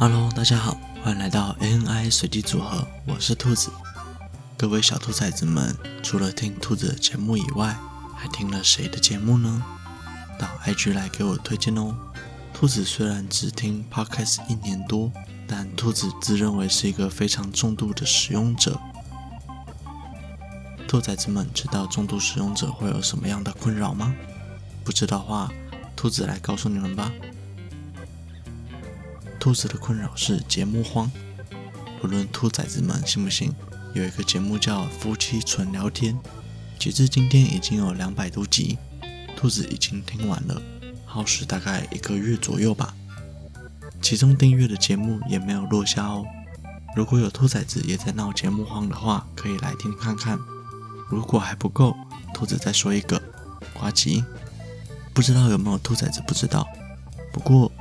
哈喽，大家好，欢迎来到 ANI 随机组合，我是兔子。各位小兔崽子们，除了听兔子的节目以外，还听了谁的节目呢？到 IG 来给我推荐哦。兔子虽然只听 Podcast 一年多，但兔子自认为是一个非常重度的使用者。兔崽子们知道重度使用者会有什么样的困扰吗？不知道话，兔子来告诉你们吧。兔子的困扰是节目荒，不论兔崽子们信不信，有一个节目叫《夫妻纯聊天》，截至今天已经有两百多集，兔子已经听完了，耗时大概一个月左右吧。其中订阅的节目也没有落下哦。如果有兔崽子也在闹节目荒的话，可以来听看看。如果还不够，兔子再说一个，呱唧。不知道有没有兔崽子不知道，不过。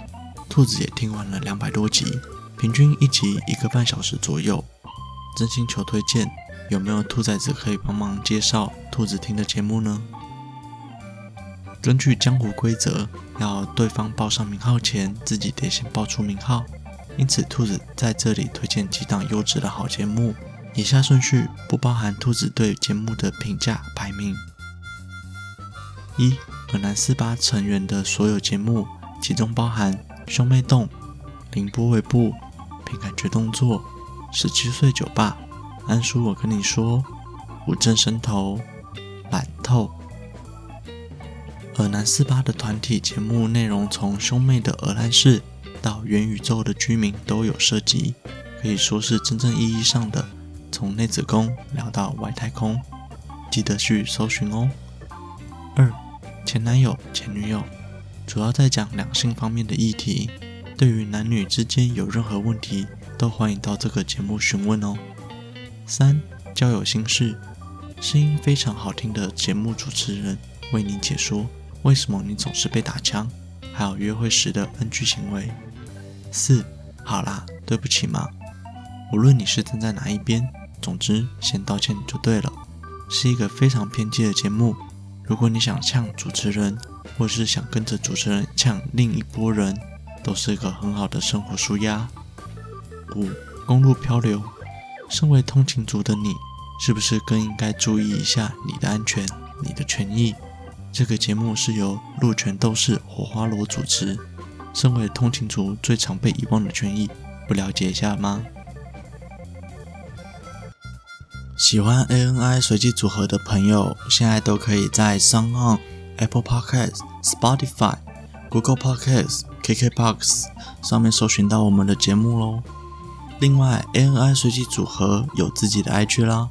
兔子也听完了两百多集，平均一集一个半小时左右。真心求推荐，有没有兔崽子可以帮忙介绍兔子听的节目呢？根据江湖规则，要对方报上名号前，自己得先报出名号。因此，兔子在这里推荐几档优质的好节目。以下顺序不包含兔子对节目的评价排名：一、本南四八成员的所有节目，其中包含。兄妹洞、凌波微步、凭感觉动作、十七岁酒吧、安叔，我跟你说，五证生头、懒透。尔南四八的团体节目内容，从兄妹的鹅烂事到元宇宙的居民都有涉及，可以说是真正意义上的从内子宫聊到外太空。记得去搜寻哦。二、前男友、前女友。主要在讲两性方面的议题，对于男女之间有任何问题，都欢迎到这个节目询问哦。三、交友心事，声音非常好听的节目主持人为你解说为什么你总是被打枪，还有约会时的 NG 行为。四、好啦，对不起嘛，无论你是站在哪一边，总之先道歉就对了，是一个非常偏激的节目。如果你想呛主持人，或是想跟着主持人呛另一波人，都是一个很好的生活舒压。五、公路漂流，身为通勤族的你，是不是更应该注意一下你的安全、你的权益？这个节目是由路权斗士火花罗主持。身为通勤族最常被遗忘的权益，不了解一下吗？喜欢 ANI 随机组合的朋友，现在都可以在 SoundOn、Apple Podcasts、Spotify、Google Podcasts、KKBox 上面搜寻到我们的节目喽。另外，ANI 随机组合有自己的 IG 啦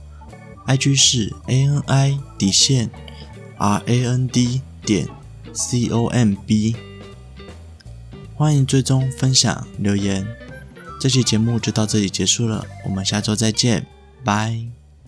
，IG 是 ANI 底线 RAND 点 COMB，欢迎追踪、分享、留言。这期节目就到这里结束了，我们下周再见，拜。